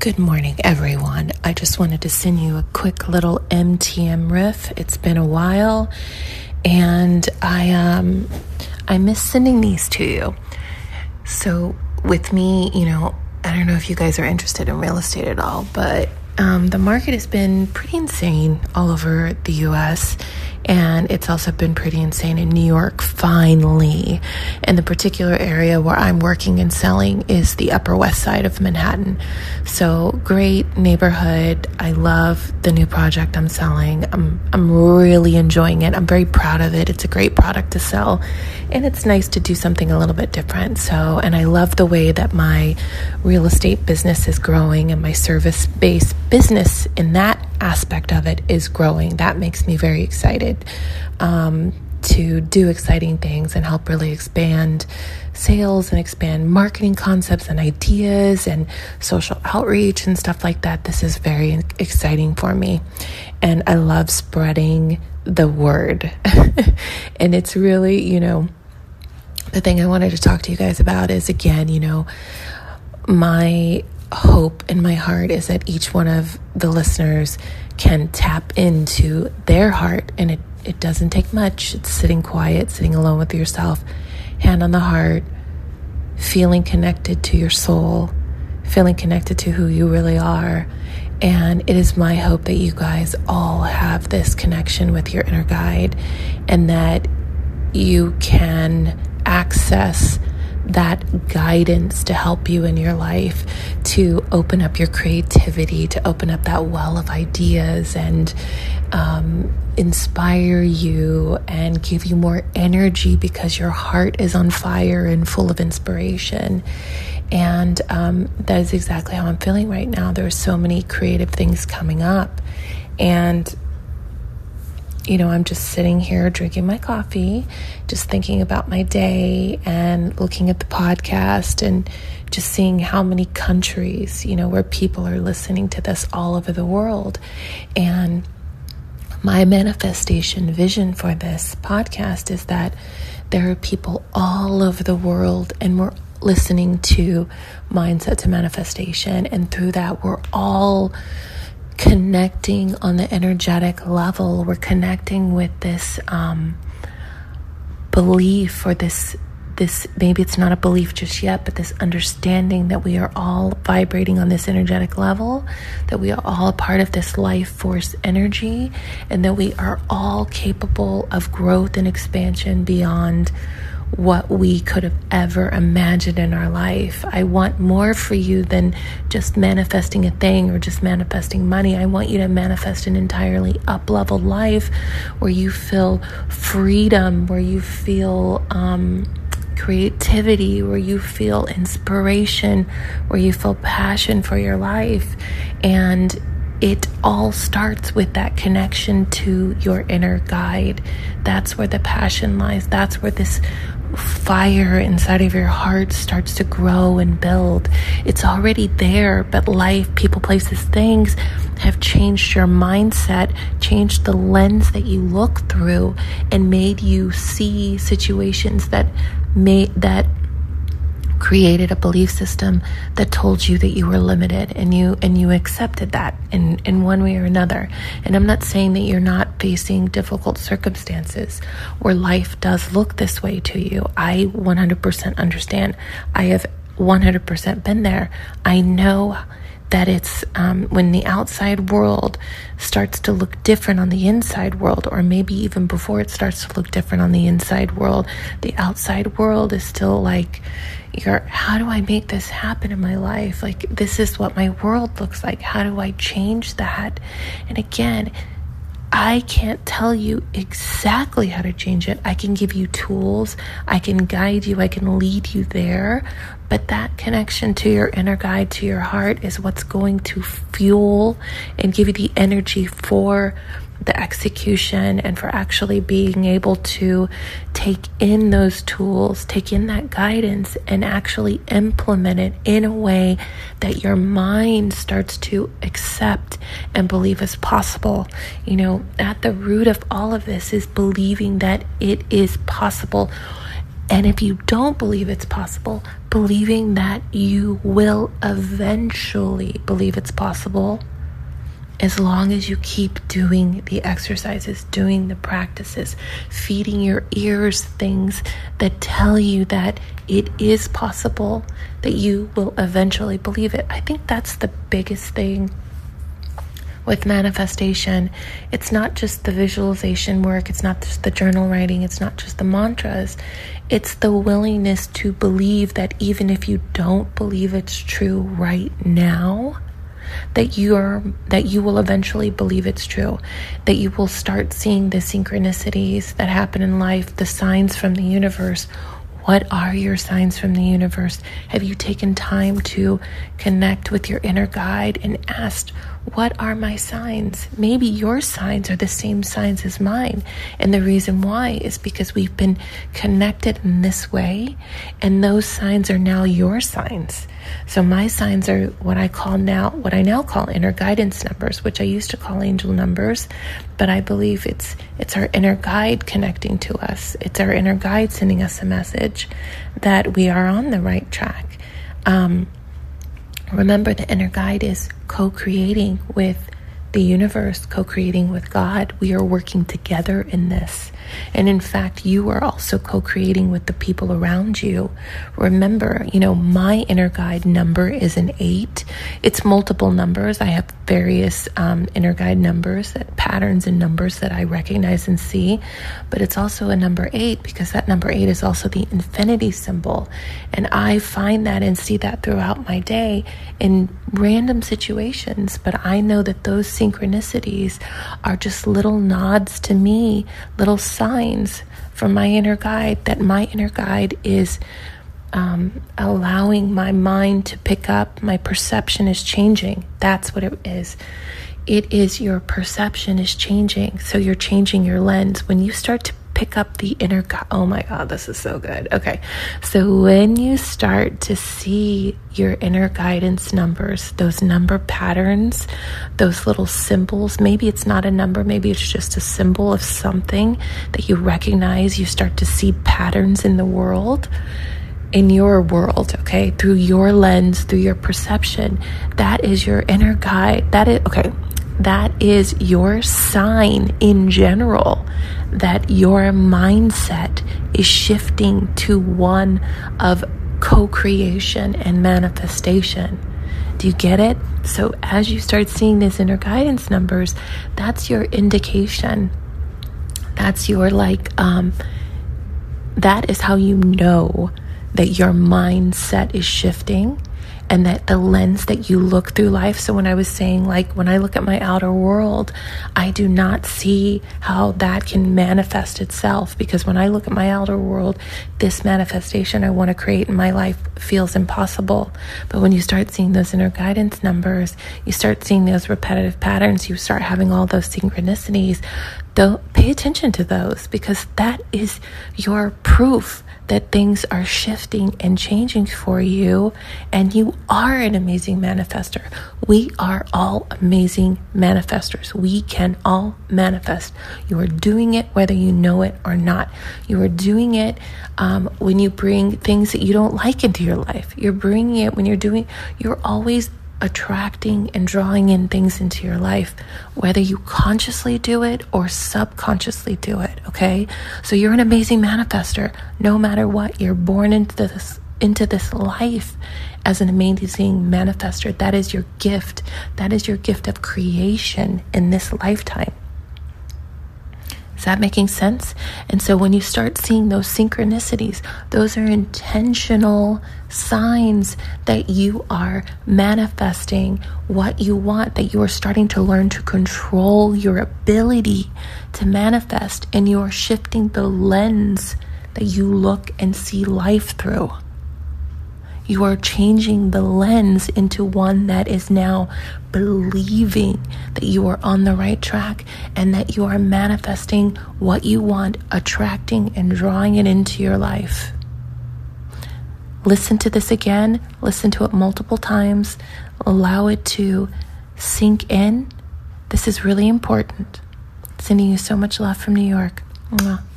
Good morning, everyone. I just wanted to send you a quick little MTM riff. It's been a while, and I um I miss sending these to you. So with me, you know, I don't know if you guys are interested in real estate at all, but um, the market has been pretty insane all over the U.S and it's also been pretty insane in New York finally. And the particular area where I'm working and selling is the Upper West Side of Manhattan. So great neighborhood. I love the new project I'm selling. I'm I'm really enjoying it. I'm very proud of it. It's a great product to sell. And it's nice to do something a little bit different. So, and I love the way that my real estate business is growing and my service-based business in that aspect of it is growing. That makes me very excited um, to do exciting things and help really expand sales and expand marketing concepts and ideas and social outreach and stuff like that. This is very exciting for me. And I love spreading the word. and it's really, you know, the thing I wanted to talk to you guys about is again, you know, my hope in my heart is that each one of the listeners can tap into their heart and it, it doesn't take much. It's sitting quiet, sitting alone with yourself, hand on the heart, feeling connected to your soul, feeling connected to who you really are. And it is my hope that you guys all have this connection with your inner guide and that you can access that guidance to help you in your life, to open up your creativity, to open up that well of ideas and um, inspire you and give you more energy because your heart is on fire and full of inspiration. And um, that is exactly how I'm feeling right now. There are so many creative things coming up. And you know, I'm just sitting here drinking my coffee, just thinking about my day and looking at the podcast and just seeing how many countries, you know, where people are listening to this all over the world. And my manifestation vision for this podcast is that there are people all over the world and we're listening to mindset to manifestation and through that we're all connecting on the energetic level. We're connecting with this um, belief or this this maybe it's not a belief just yet, but this understanding that we are all vibrating on this energetic level, that we are all a part of this life force energy, and that we are all capable of growth and expansion beyond what we could have ever imagined in our life. I want more for you than just manifesting a thing or just manifesting money. I want you to manifest an entirely up level life where you feel freedom, where you feel um, creativity, where you feel inspiration, where you feel passion for your life. And it all starts with that connection to your inner guide. That's where the passion lies. That's where this fire inside of your heart starts to grow and build. It's already there, but life, people, places, things have changed your mindset, changed the lens that you look through, and made you see situations that made that created a belief system that told you that you were limited and you and you accepted that in in one way or another. And i'm not saying that you're not facing difficult circumstances where life does look this way to you. I 100% understand. I have 100% been there. I know that it's um, when the outside world starts to look different on the inside world, or maybe even before it starts to look different on the inside world, the outside world is still like, you're, how do I make this happen in my life? Like, this is what my world looks like. How do I change that? And again, I can't tell you exactly how to change it. I can give you tools, I can guide you, I can lead you there. But that connection to your inner guide, to your heart, is what's going to fuel and give you the energy for the execution and for actually being able to take in those tools, take in that guidance, and actually implement it in a way that your mind starts to accept and believe is possible. You know, at the root of all of this is believing that it is possible And if you don't believe it's possible, believing that you will eventually believe it's possible as long as you keep doing the exercises, doing the practices, feeding your ears things that tell you that it is possible, that you will eventually believe it. I think that's the biggest thing with manifestation. It's not just the visualization work, it's not just the journal writing, it's not just the mantras. It's the willingness to believe that even if you don't believe it's true right now, that you are that you will eventually believe it's true that you will start seeing the synchronicities that happen in life the signs from the universe. What are your signs from the universe? Have you taken time to connect with your inner guide and asked what are my signs maybe your signs are the same signs as mine and the reason why is because we've been connected in this way and those signs are now your signs so my signs are what I call now, what I now call inner guidance numbers, which I used to call angel numbers, but I believe it's it's our inner guide connecting to us. It's our inner guide sending us a message that we are on the right track. Um, remember, the inner guide is co-creating with the universe, co creating with God. We are working together in this. And in fact, you are also co creating with the people around you. Remember, you know, my inner guide number is an eight. It's multiple numbers. I have various um, inner guide numbers, that, patterns and numbers that I recognize and see. But it's also a number eight because that number eight is also the infinity symbol. And I find that and see that throughout my day in random situations. But I know that those synchronicities are just little nods to me, little signs from my inner guide that my inner guide is um, allowing my mind to pick up. My perception is changing. That's what it is. It is your perception is changing. So you're changing your lens. When you start to pick up the inner oh my god this is so good okay so when you start to see your inner guidance numbers those number patterns those little symbols maybe it's not a number maybe it's just a symbol of something that you recognize you start to see patterns in the world in your world, okay, through your lens, through your perception. That is your inner guide. That is, okay, that is your sign in general that your mindset is shifting to one of co creation and manifestation. Do you get it? So, as you start seeing these inner guidance numbers, that's your indication. That's your like, um, that is how you know that your mindset is shifting and that the lens that you look through life. So, when I was saying, like, when I look at my outer world, I do not see how that can manifest itself because when I look at my outer world, this manifestation I want to create in my life feels impossible. But when you start seeing those inner guidance numbers, you start seeing those repetitive patterns, you start having all those synchronicities. Though, pay attention to those because that is your proof that things are shifting and changing for you, and you are an amazing manifester. We are all amazing manifestors. We can all manifest. You are doing it whether you know it or not. You are doing it um, when you bring things that you don't like into your life. You're bringing it when you're doing, you're always attracting and drawing in things into your life, whether you consciously do it or subconsciously do it. Okay. So you're an amazing manifester. No matter what, you're born into this, into this life as an amazing manifester. That is your gift. That is your gift of creation in this lifetime. That making sense? And so when you start seeing those synchronicities, those are intentional signs that you are manifesting what you want, that you are starting to learn to control your ability to manifest, and you are shifting the lens that you look and see life through. You are changing the lens into one that is now believing that you are on the right track and that you are manifesting what you want, attracting and drawing it into your life. Listen to this again, listen to it multiple times, allow it to sink in. This is really important. Sending you so much love from New York. Mwah.